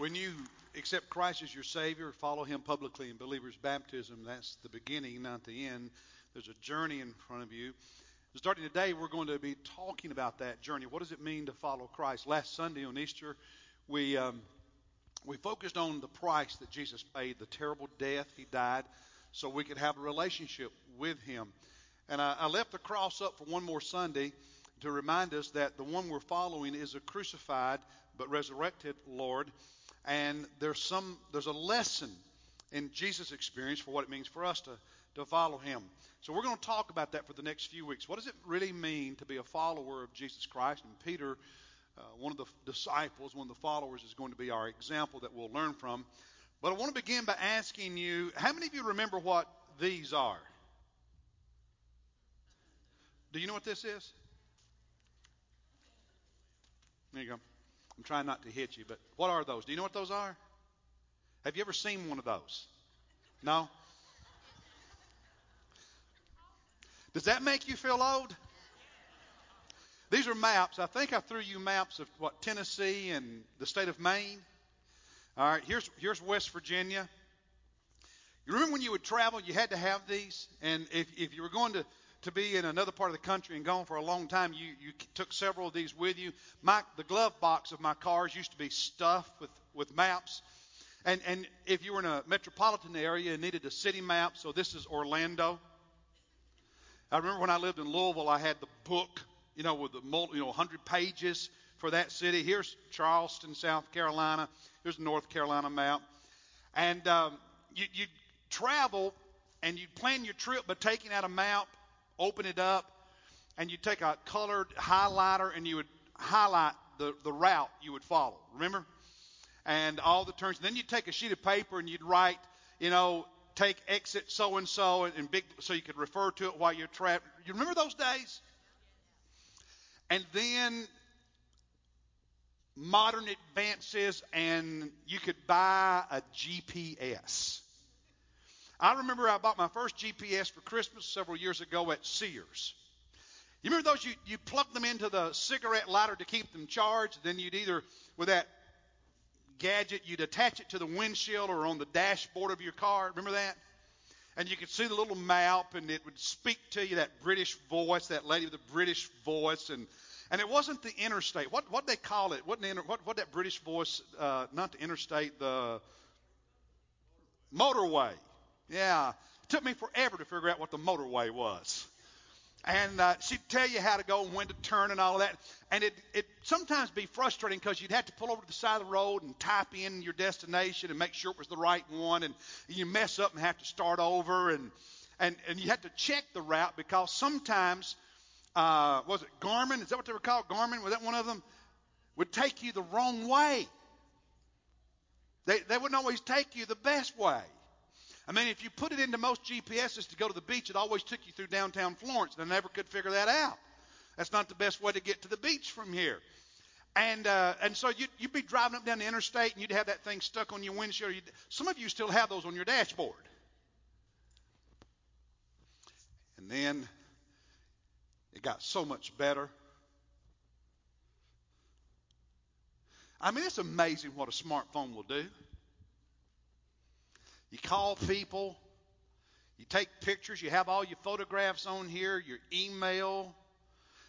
when you accept Christ as your Savior, follow Him publicly in believer's baptism, that's the beginning, not the end. There's a journey in front of you. Starting today, we're going to be talking about that journey. What does it mean to follow Christ? Last Sunday on Easter, we um, we focused on the price that Jesus paid, the terrible death He died, so we could have a relationship with Him. And I, I left the cross up for one more Sunday to remind us that the one we're following is a crucified but resurrected Lord and there's some there's a lesson in Jesus' experience for what it means for us to, to follow him. So we're going to talk about that for the next few weeks. What does it really mean to be a follower of Jesus Christ? And Peter, uh, one of the disciples, one of the followers, is going to be our example that we'll learn from. But I want to begin by asking you, how many of you remember what these are? Do you know what this is? There you go. I'm trying not to hit you, but what are those? Do you know what those are? Have you ever seen one of those? No? Does that make you feel old? These are maps. I think I threw you maps of what Tennessee and the state of Maine. All right, here's here's West Virginia. You remember when you would travel, you had to have these, and if if you were going to to be in another part of the country and gone for a long time, you, you took several of these with you. My, the glove box of my cars used to be stuffed with, with maps. And, and if you were in a metropolitan area and needed a city map, so this is Orlando. I remember when I lived in Louisville, I had the book, you know, with the you know 100 pages for that city. Here's Charleston, South Carolina. Here's North Carolina map. And um, you, you'd travel and you'd plan your trip by taking out a map open it up, and you take a colored highlighter and you would highlight the, the route you would follow. Remember? And all the turns. Then you'd take a sheet of paper and you'd write, you know, take exit so and so and big so you could refer to it while you're trapped. You remember those days? And then modern advances and you could buy a GPS. I remember I bought my first GPS for Christmas several years ago at Sears. You remember those? You, you plug them into the cigarette lighter to keep them charged. Then you'd either, with that gadget, you'd attach it to the windshield or on the dashboard of your car. Remember that? And you could see the little map, and it would speak to you that British voice, that lady with the British voice, and and it wasn't the interstate. What what they call it? What what what that British voice? Uh, not the interstate, the motorway. Yeah. It took me forever to figure out what the motorway was. And uh, she'd tell you how to go and when to turn and all of that. And it it sometimes be frustrating because you'd have to pull over to the side of the road and type in your destination and make sure it was the right one. And you mess up and have to start over. And and and you had to check the route because sometimes uh, was it Garmin? Is that what they were called? Garmin? Was that one of them? Would take you the wrong way. They they wouldn't always take you the best way. I mean, if you put it into most GPSs to go to the beach, it always took you through downtown Florence, and I never could figure that out. That's not the best way to get to the beach from here. And uh, and so you'd, you'd be driving up down the interstate, and you'd have that thing stuck on your windshield. You'd, some of you still have those on your dashboard. And then it got so much better. I mean, it's amazing what a smartphone will do. You call people. You take pictures. You have all your photographs on here, your email.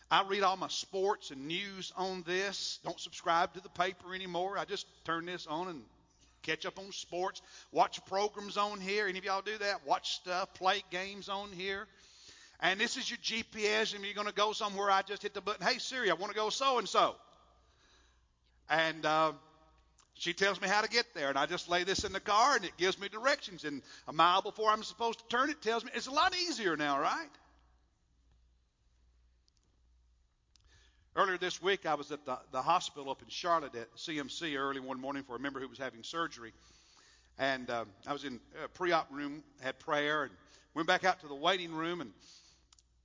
I read all my sports and news on this. Don't subscribe to the paper anymore. I just turn this on and catch up on sports. Watch programs on here. Any of y'all do that? Watch stuff, play games on here. And this is your GPS, and you're going to go somewhere. I just hit the button. Hey Siri, I want to go so and so. And uh, she tells me how to get there, and I just lay this in the car, and it gives me directions. And a mile before I'm supposed to turn, it tells me it's a lot easier now, right? Earlier this week, I was at the, the hospital up in Charlotte at CMC early one morning for a member who was having surgery. And um, I was in a pre op room, had prayer, and went back out to the waiting room, and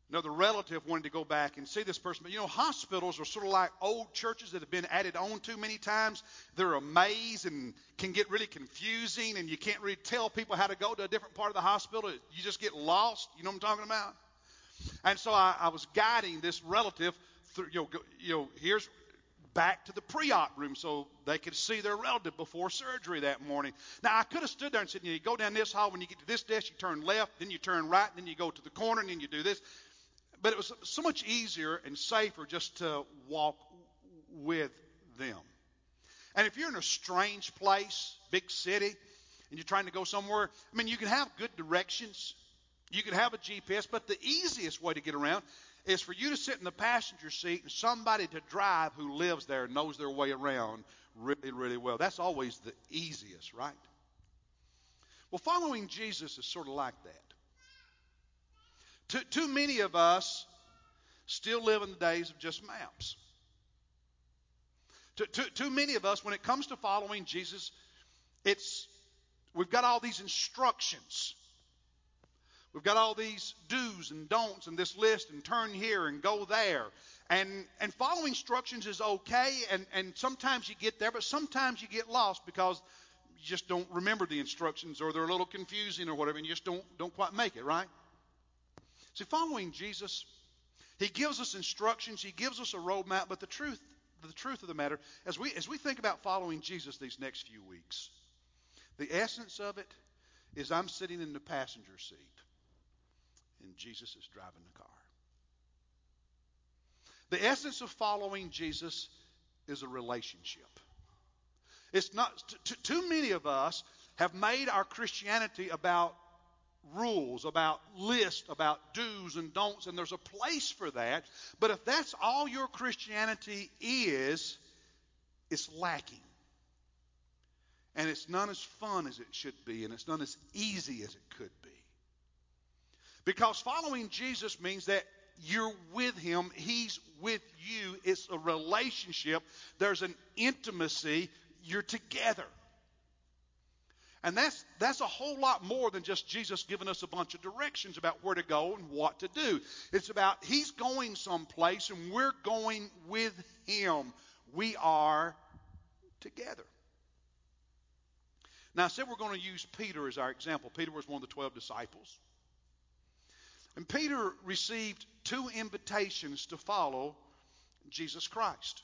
Another relative wanted to go back and see this person. But you know, hospitals are sort of like old churches that have been added on to many times. They're a maze and can get really confusing, and you can't really tell people how to go to a different part of the hospital. You just get lost. You know what I'm talking about? And so I, I was guiding this relative through, you know, you know, here's back to the pre-op room so they could see their relative before surgery that morning. Now I could have stood there and said, you, know, you go down this hall. When you get to this desk, you turn left, then you turn right, then you go to the corner, and then you do this. But it was so much easier and safer just to walk with them. And if you're in a strange place, big city, and you're trying to go somewhere, I mean, you can have good directions. You can have a GPS, but the easiest way to get around is for you to sit in the passenger seat and somebody to drive who lives there and knows their way around really, really well. That's always the easiest, right? Well, following Jesus is sort of like that. Too, too many of us still live in the days of just maps. Too, too, too many of us, when it comes to following Jesus, it's we've got all these instructions. We've got all these do's and don'ts and this list and turn here and go there. And and following instructions is okay and, and sometimes you get there, but sometimes you get lost because you just don't remember the instructions or they're a little confusing or whatever, and you just don't don't quite make it, right? See, following Jesus, He gives us instructions, He gives us a roadmap, but the truth the truth of the matter, as we, as we think about following Jesus these next few weeks, the essence of it is I'm sitting in the passenger seat and Jesus is driving the car. The essence of following Jesus is a relationship. It's not t- too many of us have made our Christianity about rules, about lists, about do's and don'ts, and there's a place for that. But if that's all your Christianity is, it's lacking. And it's not as fun as it should be, and it's not as easy as it could be. Because following Jesus means that you're with him, he's with you. It's a relationship, there's an intimacy, you're together. And that's, that's a whole lot more than just Jesus giving us a bunch of directions about where to go and what to do. It's about He's going someplace and we're going with Him. We are together. Now, I said we're going to use Peter as our example. Peter was one of the 12 disciples. And Peter received two invitations to follow Jesus Christ.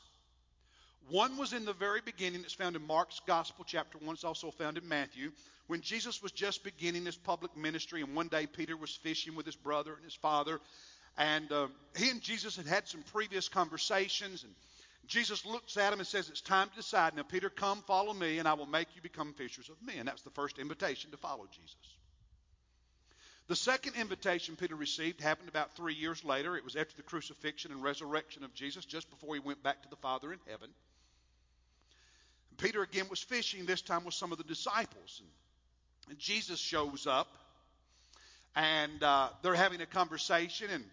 One was in the very beginning. It's found in Mark's Gospel, chapter 1. It's also found in Matthew. When Jesus was just beginning his public ministry, and one day Peter was fishing with his brother and his father. And uh, he and Jesus had had some previous conversations. And Jesus looks at him and says, It's time to decide. Now, Peter, come follow me, and I will make you become fishers of men. That's the first invitation to follow Jesus. The second invitation Peter received happened about three years later. It was after the crucifixion and resurrection of Jesus, just before he went back to the Father in heaven. Peter again was fishing, this time with some of the disciples. And Jesus shows up, and uh, they're having a conversation, and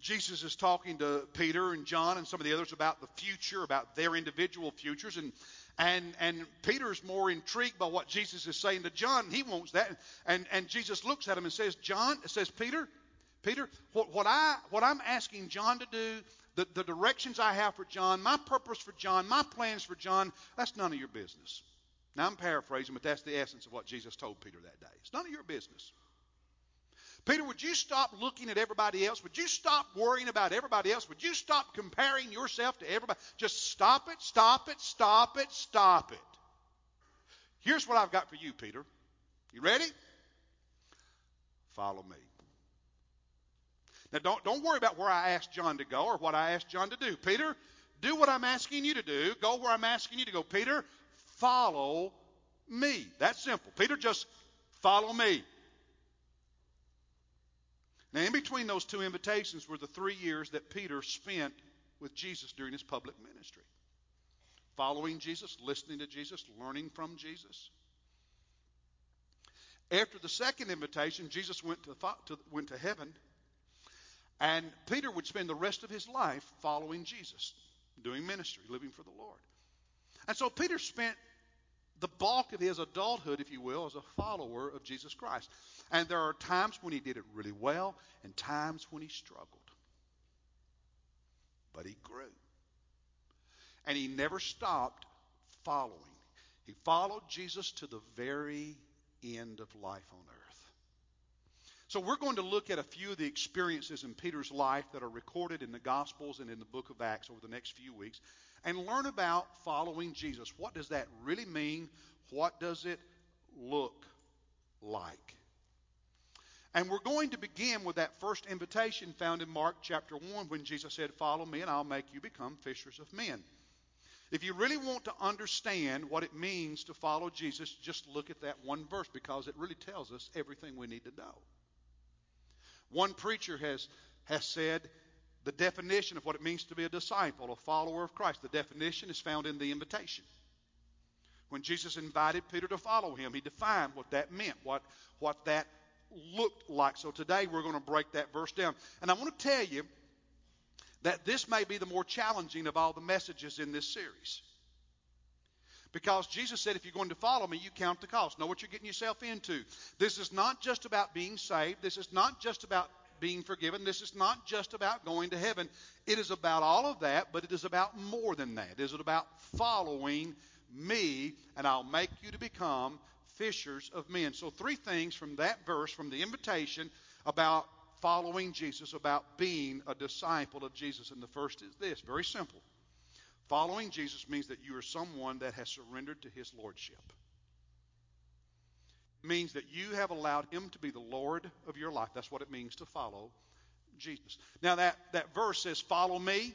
Jesus is talking to Peter and John and some of the others about the future, about their individual futures, and and and Peter's more intrigued by what Jesus is saying to John. He wants that, and and Jesus looks at him and says, John, says Peter, Peter, what, what I what I'm asking John to do the, the directions I have for John, my purpose for John, my plans for John, that's none of your business. Now, I'm paraphrasing, but that's the essence of what Jesus told Peter that day. It's none of your business. Peter, would you stop looking at everybody else? Would you stop worrying about everybody else? Would you stop comparing yourself to everybody? Just stop it, stop it, stop it, stop it. Here's what I've got for you, Peter. You ready? Follow me. Now, don't, don't worry about where I asked John to go or what I asked John to do. Peter, do what I'm asking you to do. Go where I'm asking you to go. Peter, follow me. That's simple. Peter, just follow me. Now, in between those two invitations were the three years that Peter spent with Jesus during his public ministry. Following Jesus, listening to Jesus, learning from Jesus. After the second invitation, Jesus went to, went to heaven and Peter would spend the rest of his life following Jesus, doing ministry, living for the Lord. And so Peter spent the bulk of his adulthood, if you will, as a follower of Jesus Christ. And there are times when he did it really well and times when he struggled. But he grew. And he never stopped following. He followed Jesus to the very end of life on earth. So we're going to look at a few of the experiences in Peter's life that are recorded in the Gospels and in the book of Acts over the next few weeks. and learn about following Jesus. What does that really mean? What does it look like? And we're going to begin with that first invitation found in Mark chapter 1 when Jesus said, Follow me and I'll make you become fishers of men. If you really want to understand what it means to follow Jesus, just look at that one verse because it really tells us everything we need to know. One preacher has, has said the definition of what it means to be a disciple, a follower of Christ. The definition is found in the invitation. When Jesus invited Peter to follow him, he defined what that meant, what, what that looked like. So today we're going to break that verse down. And I want to tell you that this may be the more challenging of all the messages in this series. Because Jesus said, if you're going to follow me, you count the cost. Know what you're getting yourself into. This is not just about being saved. This is not just about being forgiven. This is not just about going to heaven. It is about all of that, but it is about more than that. It is about following me, and I'll make you to become fishers of men. So, three things from that verse, from the invitation about following Jesus, about being a disciple of Jesus. And the first is this very simple. Following Jesus means that you are someone that has surrendered to his lordship. It means that you have allowed him to be the Lord of your life. That's what it means to follow Jesus. Now, that, that verse says, Follow me.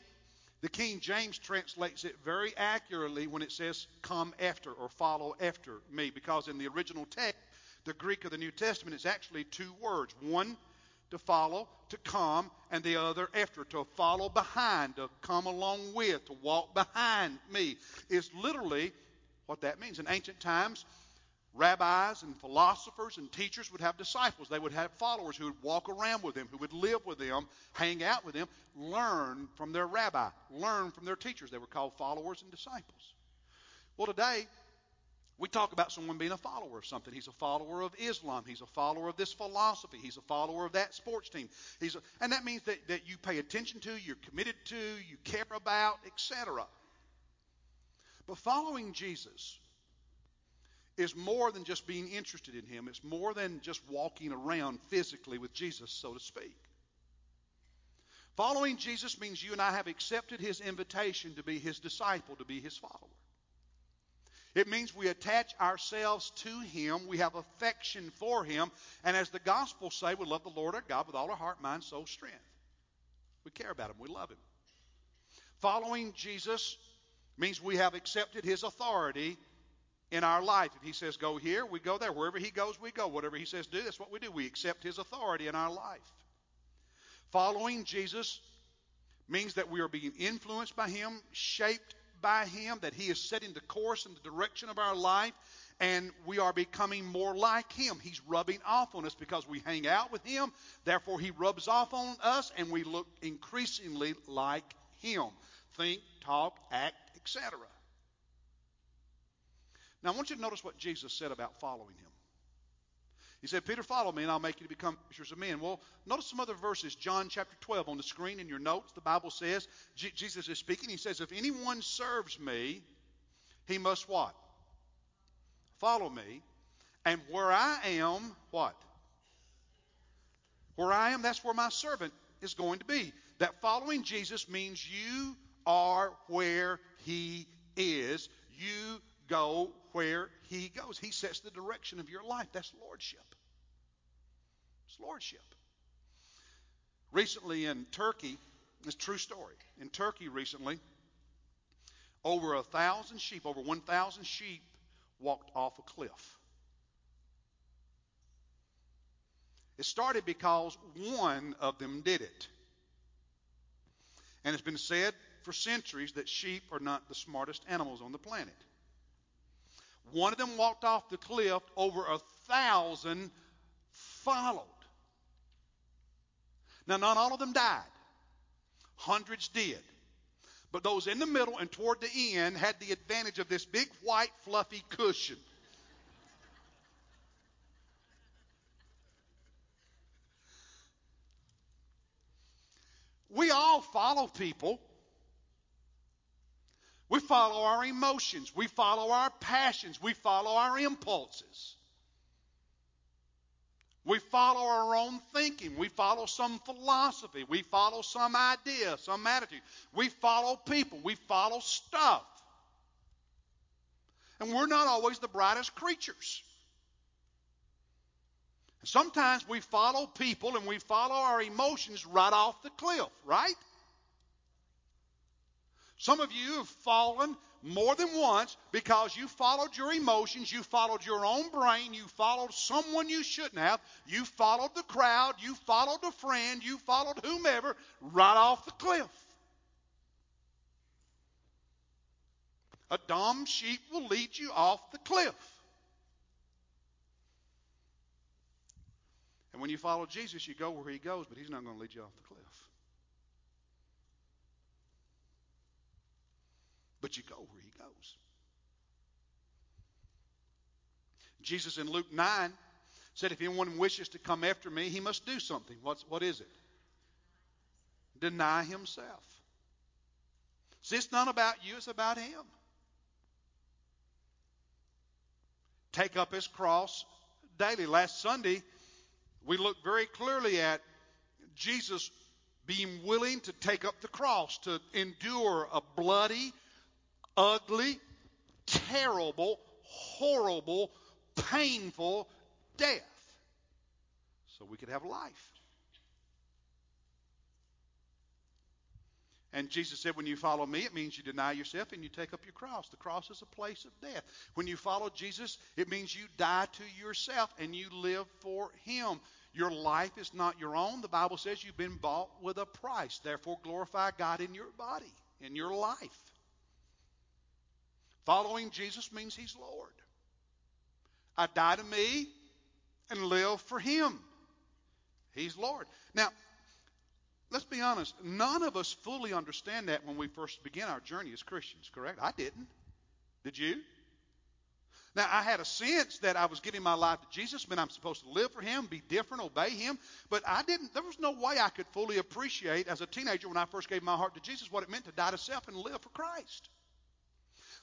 The King James translates it very accurately when it says, Come after or follow after me, because in the original text, the Greek of the New Testament, is actually two words. One to follow, to come, and the other after, to follow behind, to come along with, to walk behind me, is literally what that means. In ancient times, rabbis and philosophers and teachers would have disciples. They would have followers who would walk around with them, who would live with them, hang out with them, learn from their rabbi, learn from their teachers. They were called followers and disciples. Well, today, we talk about someone being a follower of something. He's a follower of Islam. He's a follower of this philosophy. He's a follower of that sports team. He's a, and that means that, that you pay attention to, you're committed to, you care about, etc. But following Jesus is more than just being interested in him. It's more than just walking around physically with Jesus, so to speak. Following Jesus means you and I have accepted his invitation to be his disciple, to be his follower. It means we attach ourselves to Him. We have affection for Him. And as the Gospels say, we love the Lord our God with all our heart, mind, soul, strength. We care about Him. We love Him. Following Jesus means we have accepted His authority in our life. If He says go here, we go there. Wherever He goes, we go. Whatever He says do, that's what we do. We accept His authority in our life. Following Jesus means that we are being influenced by Him, shaped by Him, that He is setting the course and the direction of our life, and we are becoming more like Him. He's rubbing off on us because we hang out with Him. Therefore, He rubs off on us, and we look increasingly like Him. Think, talk, act, etc. Now, I want you to notice what Jesus said about following Him. He said, Peter, follow me, and I'll make you to become fishers of men. Well, notice some other verses. John chapter 12 on the screen in your notes, the Bible says, J- Jesus is speaking. He says, If anyone serves me, he must what? Follow me. And where I am, what? Where I am, that's where my servant is going to be. That following Jesus means you are where he is. You go where he goes. He sets the direction of your life. That's lordship. It's lordship. Recently in Turkey, it's true story. In Turkey recently, over a thousand sheep, over 1,000 sheep walked off a cliff. It started because one of them did it. And it's been said for centuries that sheep are not the smartest animals on the planet. One of them walked off the cliff, over a thousand followed. Now, not all of them died, hundreds did. But those in the middle and toward the end had the advantage of this big white fluffy cushion. We all follow people we follow our emotions. We follow our passions. We follow our impulses. We follow our own thinking. We follow some philosophy. We follow some idea, some attitude. We follow people. We follow stuff. And we're not always the brightest creatures. Sometimes we follow people and we follow our emotions right off the cliff, right? Some of you have fallen more than once because you followed your emotions, you followed your own brain, you followed someone you shouldn't have, you followed the crowd, you followed a friend, you followed whomever right off the cliff. A dumb sheep will lead you off the cliff. And when you follow Jesus, you go where he goes, but he's not going to lead you off the cliff. But you go where he goes. Jesus in Luke 9 said, If anyone wishes to come after me, he must do something. What's, what is it? Deny himself. See, it's not about you, it's about him. Take up his cross daily. Last Sunday, we looked very clearly at Jesus being willing to take up the cross, to endure a bloody, ugly, terrible, horrible, painful death so we could have life. And Jesus said, when you follow me, it means you deny yourself and you take up your cross. The cross is a place of death. When you follow Jesus, it means you die to yourself and you live for him. Your life is not your own. The Bible says you've been bought with a price. Therefore, glorify God in your body, in your life. Following Jesus means He's Lord. I die to me and live for Him. He's Lord. Now, let's be honest. None of us fully understand that when we first begin our journey as Christians, correct? I didn't. Did you? Now, I had a sense that I was giving my life to Jesus, meant I'm supposed to live for Him, be different, obey Him. But I didn't, there was no way I could fully appreciate as a teenager when I first gave my heart to Jesus what it meant to die to self and live for Christ.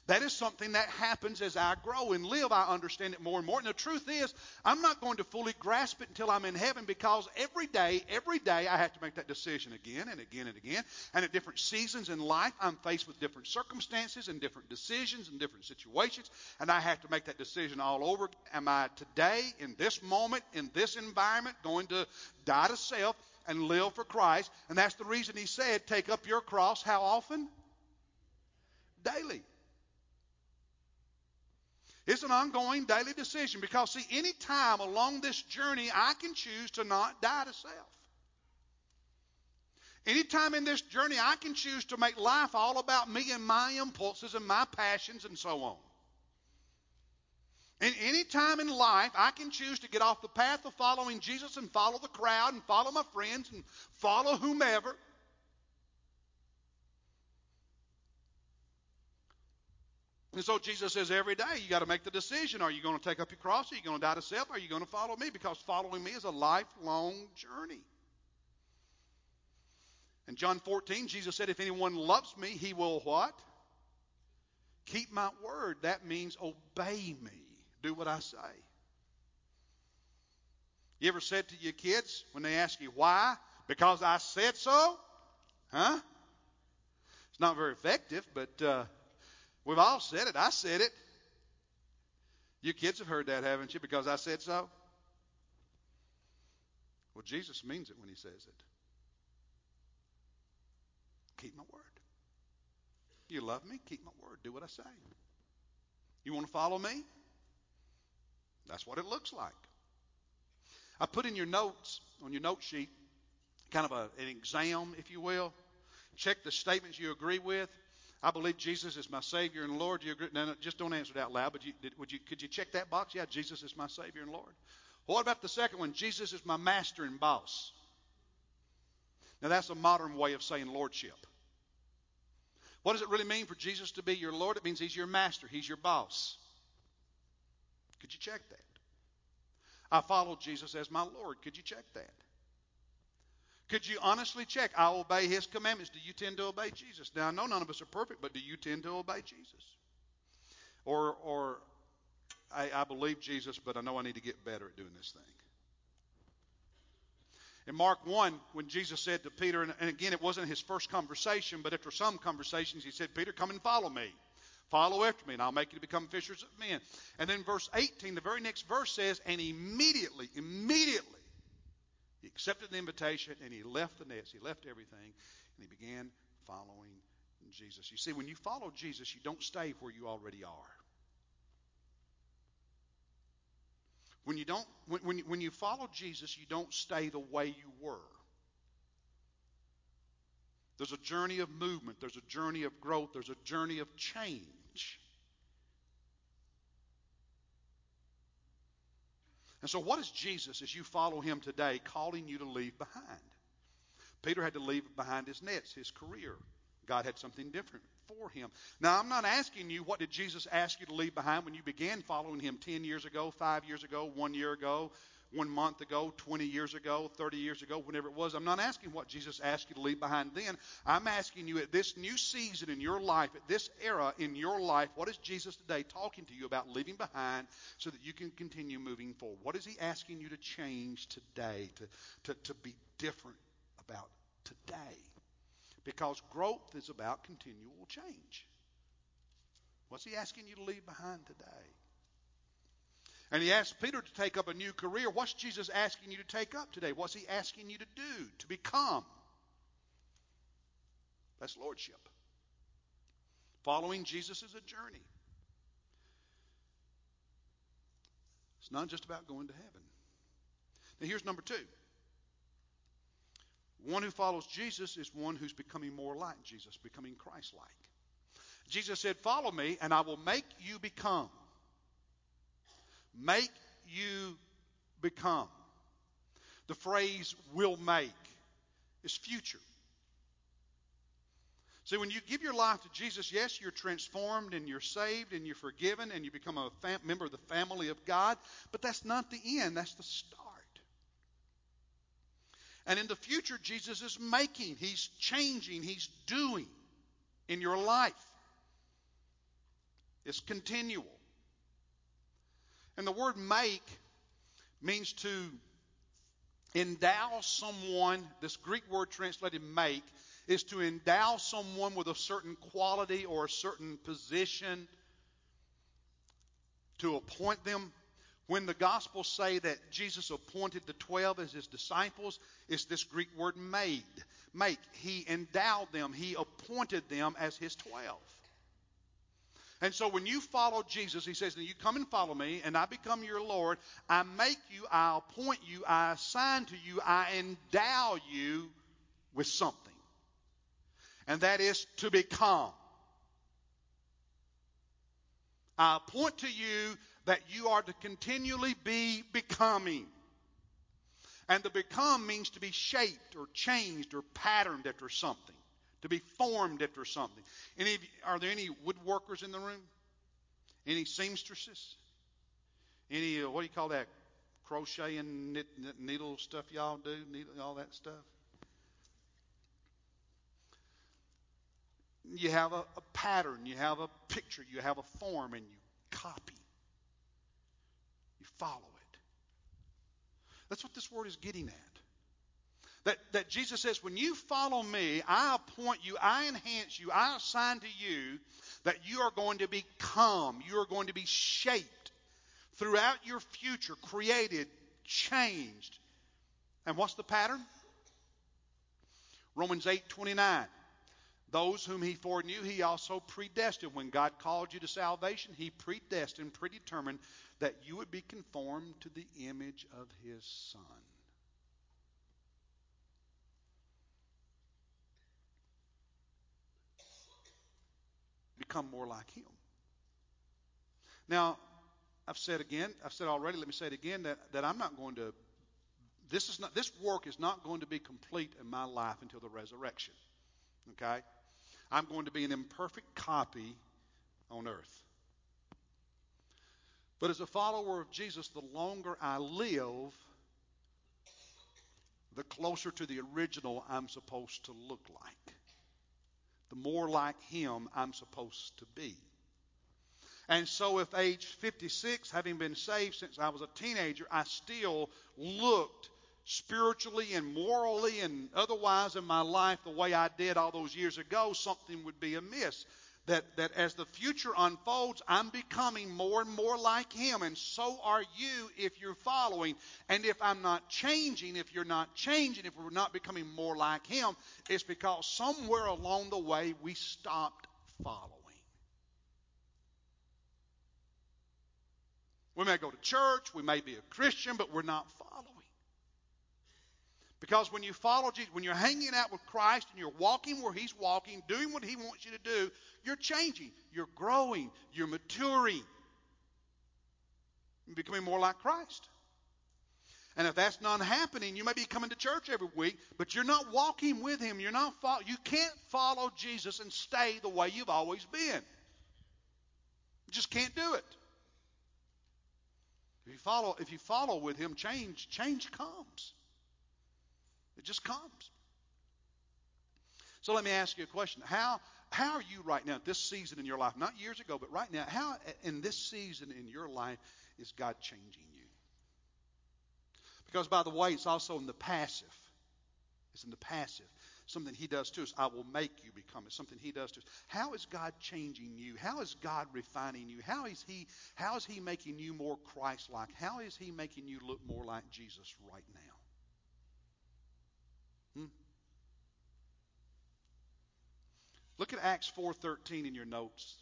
That is something that happens as I grow and live. I understand it more and more. And the truth is, I'm not going to fully grasp it until I'm in heaven because every day, every day, I have to make that decision again and again and again. And at different seasons in life, I'm faced with different circumstances and different decisions and different situations. And I have to make that decision all over. Am I today, in this moment, in this environment, going to die to self and live for Christ? And that's the reason he said, take up your cross how often? Daily. It's an ongoing daily decision because, see, any time along this journey, I can choose to not die to self. Anytime in this journey, I can choose to make life all about me and my impulses and my passions and so on. And any time in life, I can choose to get off the path of following Jesus and follow the crowd and follow my friends and follow whomever. And so Jesus says every day you got to make the decision. Are you going to take up your cross? Are you going to die to self? Are you going to follow me? Because following me is a lifelong journey. In John 14, Jesus said, If anyone loves me, he will what? Keep my word. That means obey me. Do what I say. You ever said to your kids when they ask you why? Because I said so? Huh? It's not very effective, but uh, We've all said it. I said it. You kids have heard that, haven't you? Because I said so. Well, Jesus means it when he says it. Keep my word. You love me? Keep my word. Do what I say. You want to follow me? That's what it looks like. I put in your notes, on your note sheet, kind of a, an exam, if you will. Check the statements you agree with. I believe Jesus is my Savior and Lord. You agree? No, no, just don't answer it out loud. But you, did, would you, could you check that box? Yeah, Jesus is my Savior and Lord. what about the second one? Jesus is my master and boss. Now that's a modern way of saying lordship. What does it really mean for Jesus to be your Lord? It means He's your master. He's your boss. Could you check that? I follow Jesus as my Lord. Could you check that? Could you honestly check? I obey his commandments. Do you tend to obey Jesus? Now, I know none of us are perfect, but do you tend to obey Jesus? Or, or I, I believe Jesus, but I know I need to get better at doing this thing. In Mark 1, when Jesus said to Peter, and, again, it wasn't his first conversation, but after some conversations, he said, Peter, come and follow me. Follow after me, and I'll make you become fishers of men. And then verse 18, the very next verse says, And immediately, immediately, he accepted the invitation and he left the nets, he left everything, and he began following Jesus. You see, when you follow Jesus, you don't stay where you already are. When you don't, when, when, when you follow Jesus, you don't stay the way you were. There's a journey of movement. There's a journey of growth. There's a journey of change. And so, what is Jesus, as you follow him today, calling you to leave behind? Peter had to leave behind his nets, his career. God had something different for him. Now, I'm not asking you what did Jesus ask you to leave behind when you began following him 10 years ago, 5 years ago, 1 year ago, 1 month ago, 20 years ago, 30 years ago, whenever it was. I'm not asking what Jesus asked you to leave behind then. I'm asking you at this new season in your life, at this era in your life, what is Jesus today talking to you about leaving behind so that you can continue moving forward? What is he asking you to change today, to, to, to be different about today? Because growth is about continual change. What's he asking you to leave behind today? And he asked Peter to take up a new career. What's Jesus asking you to take up today? What's he asking you to do, to become? That's lordship. Following Jesus is a journey. It's not just about going to heaven. Now, here's number two one who follows Jesus is one who's becoming more like Jesus, becoming Christ like. Jesus said, Follow me, and I will make you become. Make you become. The phrase will make is future. See, when you give your life to Jesus, yes, you're transformed and you're saved and you're forgiven and you become a fam- member of the family of God, but that's not the end, that's the start. And in the future, Jesus is making, He's changing, He's doing in your life. It's continual. And the word make means to endow someone, this Greek word translated make, is to endow someone with a certain quality or a certain position, to appoint them when the Gospels say that Jesus appointed the 12 as his disciples, it's this Greek word made. Make. He endowed them, he appointed them as his 12. And so when you follow Jesus, he says, You come and follow me, and I become your Lord. I make you, I appoint you, I assign to you, I endow you with something. And that is to become. I appoint to you that you are to continually be becoming. And to become means to be shaped or changed or patterned after something, to be formed after something. Any, are there any woodworkers in the room? Any seamstresses? Any, uh, what do you call that? Crochet and knit, needle stuff y'all do? Needle, all that stuff? You have a, a pattern, you have a picture, you have a form, and you copy You follow it. That's what this word is getting at. That, that Jesus says, when you follow me, I appoint you, I enhance you, I assign to you that you are going to become, you are going to be shaped throughout your future, created, changed. And what's the pattern? Romans 8 29. Those whom he foreknew, he also predestined. When God called you to salvation, he predestined, predetermined that you would be conformed to the image of his Son. Become more like him. Now, I've said again, I've said already, let me say it again, that, that I'm not going to this is not this work is not going to be complete in my life until the resurrection. Okay? I'm going to be an imperfect copy on earth. But as a follower of Jesus, the longer I live, the closer to the original I'm supposed to look like. The more like Him I'm supposed to be. And so, if age 56, having been saved since I was a teenager, I still looked spiritually and morally and otherwise in my life the way I did all those years ago, something would be amiss. That, that as the future unfolds, I'm becoming more and more like Him, and so are you if you're following. And if I'm not changing, if you're not changing, if we're not becoming more like Him, it's because somewhere along the way we stopped following. We may go to church, we may be a Christian, but we're not following. Because when you follow Jesus, when you're hanging out with Christ and you're walking where He's walking, doing what He wants you to do, you're changing, you're growing, you're maturing, you're becoming more like Christ. And if that's not happening, you may be coming to church every week, but you're not walking with Him. You're not follow, you can't follow Jesus and stay the way you've always been. You just can't do it. If you follow, if you follow with Him, change change comes. It just comes. So let me ask you a question. How, how are you right now this season in your life? Not years ago, but right now. How in this season in your life is God changing you? Because, by the way, it's also in the passive. It's in the passive. Something He does to us. I will make you become. It's something He does to us. How is God changing you? How is God refining you? How is He, how is he making you more Christ like? How is He making you look more like Jesus right now? Hmm? Look at Acts 4:13 in your notes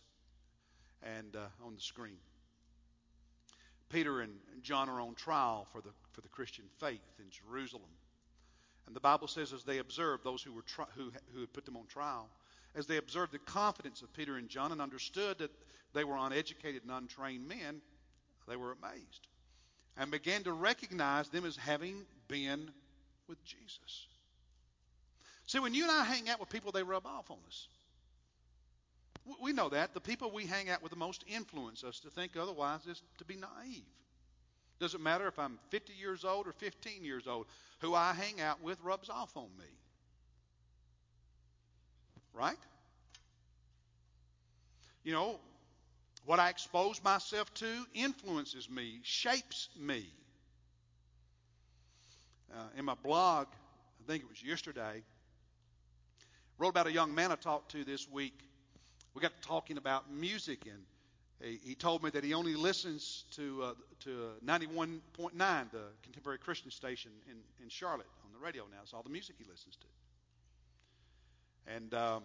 and uh, on the screen. Peter and John are on trial for the for the Christian faith in Jerusalem. And the Bible says, as they observed those who were tri- who who had put them on trial, as they observed the confidence of Peter and John and understood that they were uneducated and untrained men, they were amazed and began to recognize them as having been with Jesus. See, when you and I hang out with people, they rub off on us. We know that. The people we hang out with the most influence us to think otherwise is to be naive. Doesn't matter if I'm 50 years old or 15 years old. Who I hang out with rubs off on me. Right? You know, what I expose myself to influences me, shapes me. Uh, in my blog, I think it was yesterday, Wrote about a young man I talked to this week. We got talking about music, and he, told me that he only listens to uh, to 91.9, the contemporary Christian station in, in Charlotte on the radio now. It's all the music he listens to. And um,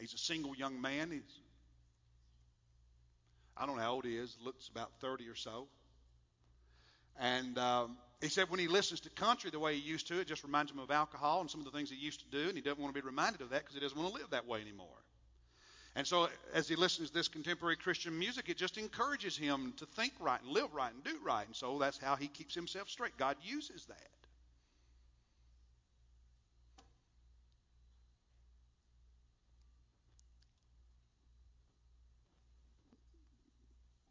he's a single young man. He's I don't know how old he is. Looks about 30 or so. And um, he said when he listens to country the way he used to, it just reminds him of alcohol and some of the things he used to do, and he doesn't want to be reminded of that because he doesn't want to live that way anymore. And so as he listens to this contemporary Christian music, it just encourages him to think right and live right and do right. And so that's how he keeps himself straight. God uses that.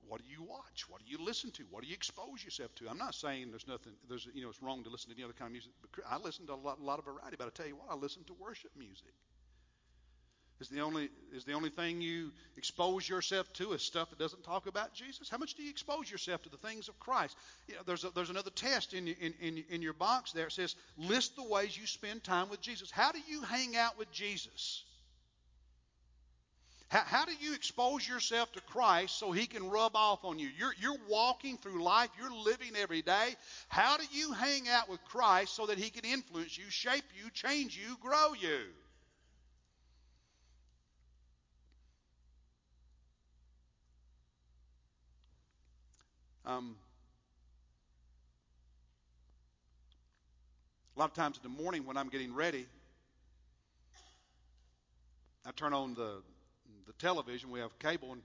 What do you watch? What do you listen to? What do you expose yourself to? I'm not saying there's nothing, there's, you know, it's wrong to listen to any other kind of music. But I listen to a lot, a lot of variety. But I tell you what, I listen to worship music. Is the only is the only thing you expose yourself to is stuff that doesn't talk about Jesus? How much do you expose yourself to the things of Christ? You know, there's a, there's another test in, in in in your box there. It says list the ways you spend time with Jesus. How do you hang out with Jesus? How, how do you expose yourself to Christ so he can rub off on you? You're, you're walking through life, you're living every day. How do you hang out with Christ so that he can influence you, shape you, change you, grow you? Um, a lot of times in the morning when I'm getting ready, I turn on the the television. We have cable, and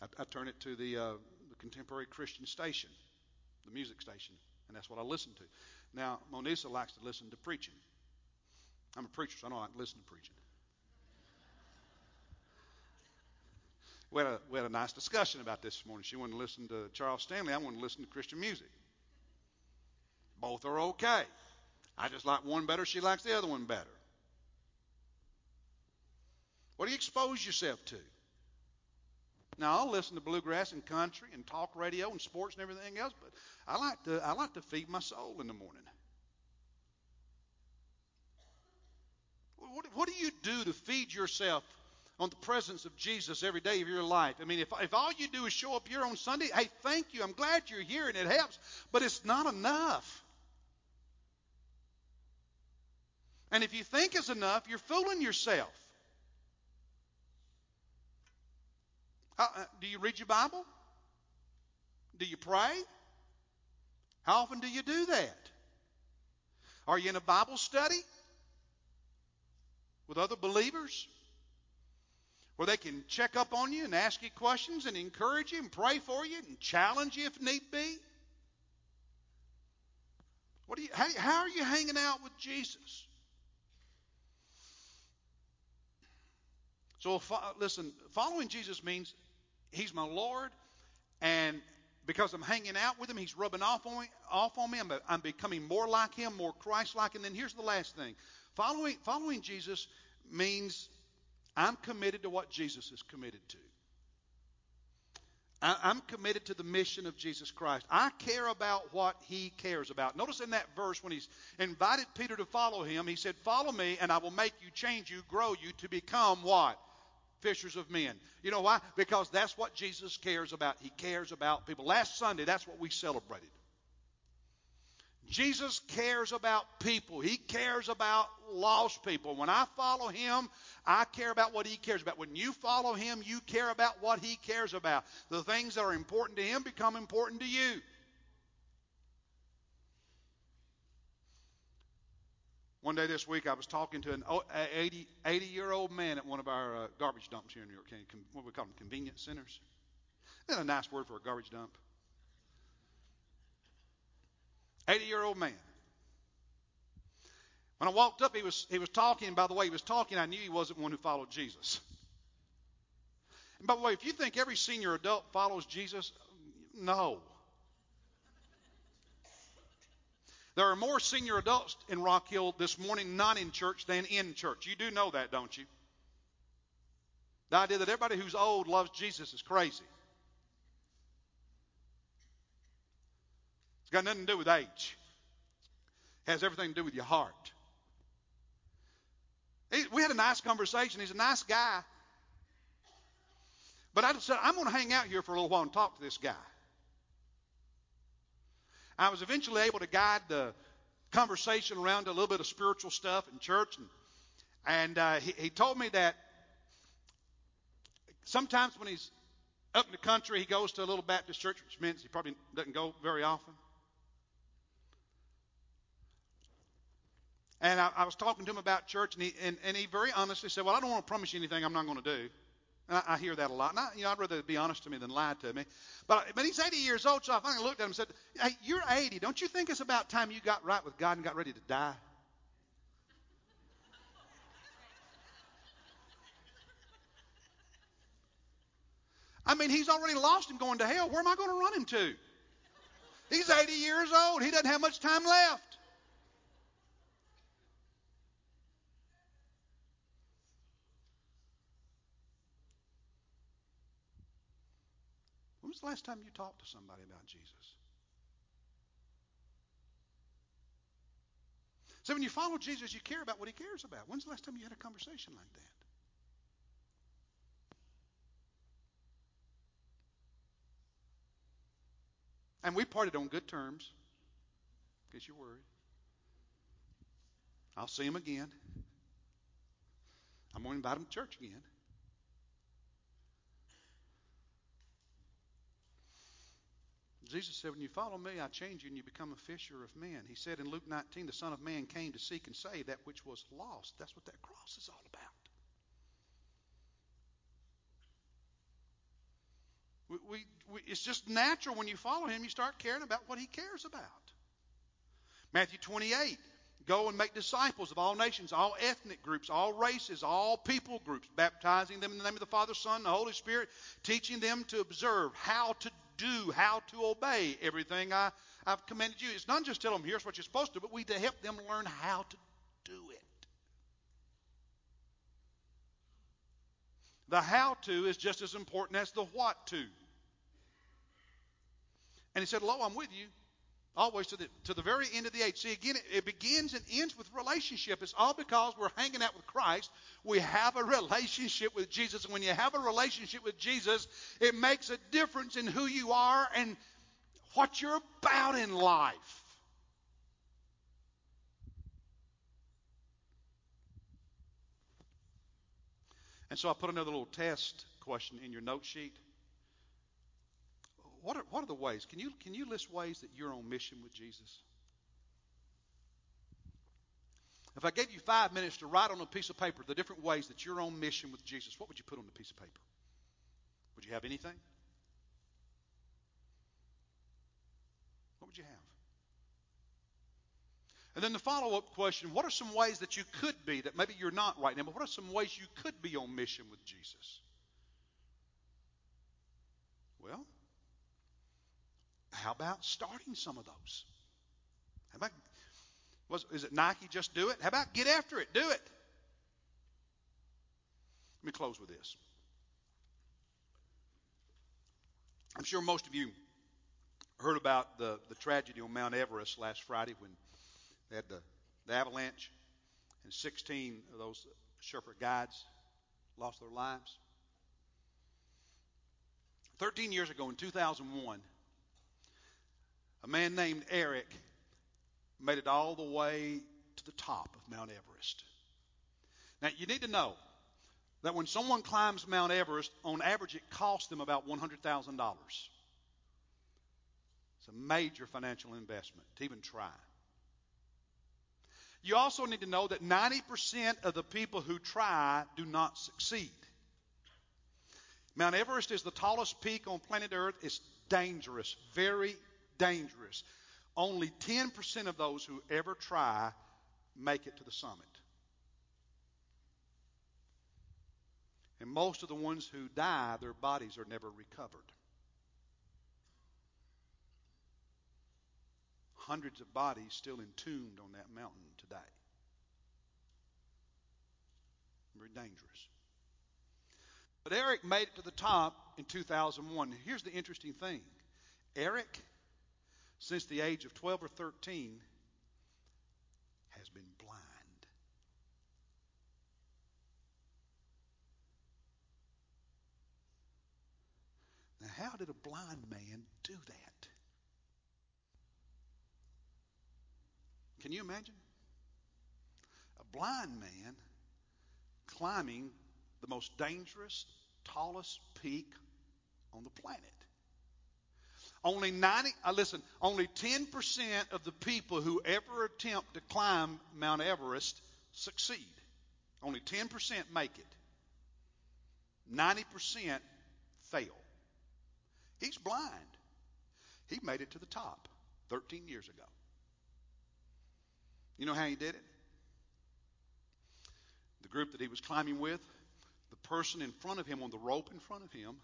I, I turn it to the, uh, the contemporary Christian station, the music station, and that's what I listen to. Now, Monisa likes to listen to preaching. I'm a preacher, so I don't like to listen to preaching. We had, a, we had a nice discussion about this morning. She wanted to listen to Charles Stanley. I wanted to listen to Christian music. Both are okay. I just like one better. She likes the other one better. What do you expose yourself to? Now I'll listen to bluegrass and country and talk radio and sports and everything else, but I like to I like to feed my soul in the morning. What, what do you do to feed yourself on the presence of Jesus every day of your life? I mean, if, if all you do is show up here on Sunday, hey, thank you. I'm glad you're here and it helps, but it's not enough. And if you think it's enough, you're fooling yourself. How, uh, do you read your Bible? Do you pray? How often do you do that? Are you in a Bible study with other believers where they can check up on you and ask you questions and encourage you and pray for you and challenge you if need be? What do you, how, how are you hanging out with Jesus? So, listen, following Jesus means He's my Lord, and because I'm hanging out with Him, He's rubbing off on me. Off on me. I'm, I'm becoming more like Him, more Christ-like. And then here's the last thing: following following Jesus means I'm committed to what Jesus is committed to. I'm committed to the mission of Jesus Christ. I care about what he cares about. Notice in that verse when he's invited Peter to follow him, he said, Follow me, and I will make you, change you, grow you to become what? Fishers of men. You know why? Because that's what Jesus cares about. He cares about people. Last Sunday, that's what we celebrated. Jesus cares about people. He cares about lost people. When I follow him, I care about what he cares about. When you follow him, you care about what he cares about. The things that are important to him become important to you. One day this week, I was talking to an 80, 80 year old man at one of our uh, garbage dumps here in New York County. What we call them, convenience centers. Isn't a nice word for a garbage dump? 80 year old man. When I walked up, he was, he was talking. By the way, he was talking. I knew he wasn't one who followed Jesus. And by the way, if you think every senior adult follows Jesus, no. There are more senior adults in Rock Hill this morning not in church than in church. You do know that, don't you? The idea that everybody who's old loves Jesus is crazy. It's got nothing to do with age. It has everything to do with your heart. We had a nice conversation. He's a nice guy. But I said, I'm going to hang out here for a little while and talk to this guy. I was eventually able to guide the conversation around a little bit of spiritual stuff in church. And, and uh, he, he told me that sometimes when he's up in the country, he goes to a little Baptist church, which means he probably doesn't go very often. And I, I was talking to him about church, and he, and, and he very honestly said, Well, I don't want to promise you anything I'm not going to do. I, I, hear that a lot. And I, you know, I'd rather be honest to me than lie to me. But, but he's 80 years old, so I finally looked at him and said, Hey, you're 80. Don't you think it's about time you got right with God and got ready to die? I mean, he's already lost him going to hell. Where am I going to run him to? He's 80 years old. He doesn't have much time left. When was the last time you talked to somebody about Jesus? So when you follow Jesus, you care about what he cares about. When's the last time you had a conversation like that? And we parted on good terms, in case you're worried. I'll see him again. I'm going to invite him to church again. Jesus said, When you follow me, I change you and you become a fisher of men. He said in Luke 19, the Son of Man came to seek and save that which was lost. That's what that cross is all about. We, we, we, it's just natural when you follow him, you start caring about what he cares about. Matthew 28 Go and make disciples of all nations, all ethnic groups, all races, all people groups, baptizing them in the name of the Father, Son, and the Holy Spirit, teaching them to observe how to do, how to obey everything I, I've commanded you. It's not just tell them, here's what you're supposed to, but we to help them learn how to do it. The how to is just as important as the what to. And he said, Lo, I'm with you always to the to the very end of the age. See, again, it, it, begins and ends with relationship. It's all because we're hanging out with Christ. We have a relationship with Jesus, and when you have a relationship with Jesus, it makes a difference in who you are and what you're about in life. And so I put another little test question in your note sheet. What are, what are the ways? Can you, can you list ways that you're on mission with Jesus? If I gave you five minutes to write on a piece of paper the different ways that you're on mission with Jesus, what would you put on the piece of paper? Would you have anything? What would you have? And then the follow up question what are some ways that you could be, that maybe you're not right now, but what are some ways you could be on mission with Jesus? Well, how about starting some of those? How about, was, is it Nike, just do it? How about get after it, do it? Let me close with this. I'm sure most of you heard about the, the tragedy on Mount Everest last Friday when they had the, the avalanche and 16 of those Sherpa guides lost their lives. 13 years ago in 2001, a man named Erik made it all the way to the top of Mount Everest. Now, you need to know that when someone climbs Mount Everest, on average, it costs them about $100,000. It's a major financial investment to even try. You also need to know that 90% of the people who try do not succeed. Mount Everest is the tallest peak on planet Earth. It's dangerous, very dangerous. Only 10% of those who ever try make it to the summit. And most of the ones who die, their bodies are never recovered. Hundreds of bodies still entombed on that mountain today. Very dangerous. But Erik made it to the top in 2001. Here's the interesting thing Erik since the age of 12 or 13, has been blind. Now, how did a blind man do that? Can you imagine? A blind man climbing the most dangerous, tallest peak on the planet. Only 90, uh, listen, only 10% of the people who ever attempt to climb Mount Everest succeed. Only 10% make it. 90% fail. He's blind. He made it to the top 13 years ago. You know how he did it? The group that he was climbing with, the person in front of him on the rope in front of him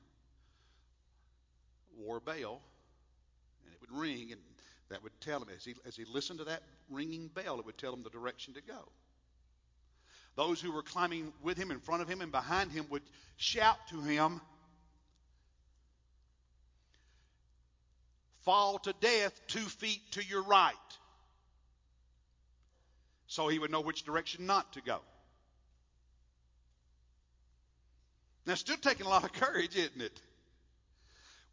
wore a bell would ring, and that would tell him, as he, as he listened to that ringing bell, it would tell him the direction to go. Those who were climbing with him, in front of him, and behind him would shout to him, Fall to death two feet to your right. So he would know which direction not to go. Now, still taking a lot of courage, isn't it?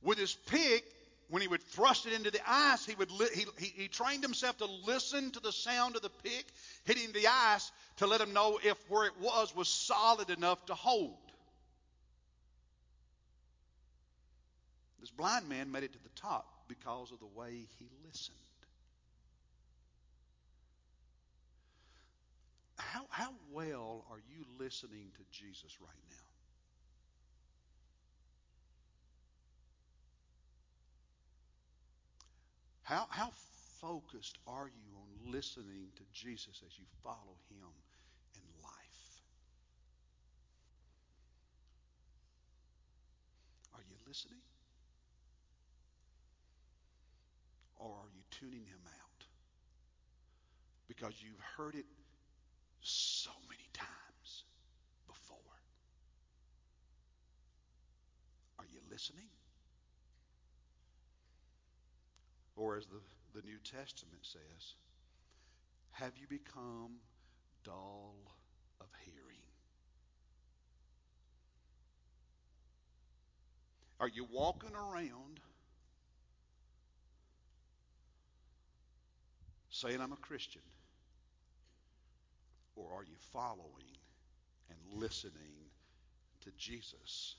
With his pick, when he would thrust it into the ice, he would li- he, he, he trained himself to listen to the sound of the pick hitting the ice to let him know if where it was was solid enough to hold. This blind man made it to the top because of the way he listened. How, how well are you listening to Jesus right now? How, how focused are you on listening to Jesus as you follow him in life? Are you listening? Or are you tuning him out? Because you've heard it so many times before. Are you listening? Or as the, the New Testament says, have you become dull of hearing? Are you walking around saying, I'm a Christian? Or are you following and listening to Jesus,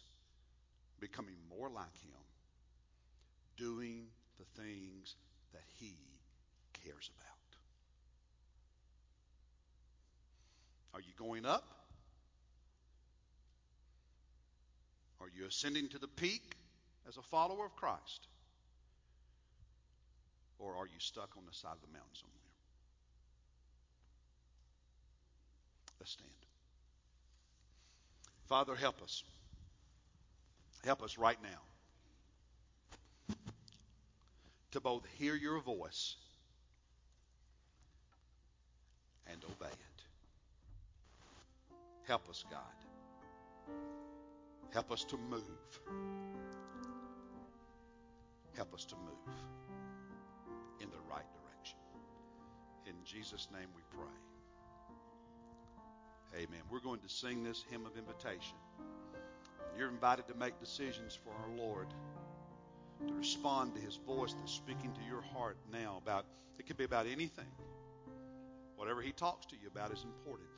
becoming more like Him, doing the things that He cares about? Are you going up? Are you ascending to the peak as a follower of Christ? Or are you stuck on the side of the mountain somewhere? Let's stand. Father, help us. Help us right now to both hear your voice and obey it. Help us, God. Help us to move. Help us to move in the right direction. In Jesus' name we pray. Amen. We're going to sing this hymn of invitation. You're invited to make decisions for our Lord, to respond to His voice that's speaking to your heart now about, it could be about anything. Whatever He talks to you about is important.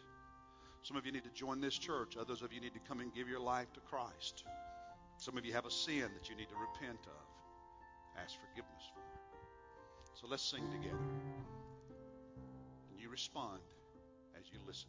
Some of you need to join this church. Others of you need to come and give your life to Christ. Some of you have a sin that you need to repent of, ask forgiveness for. So let's sing together. And you respond as you listen.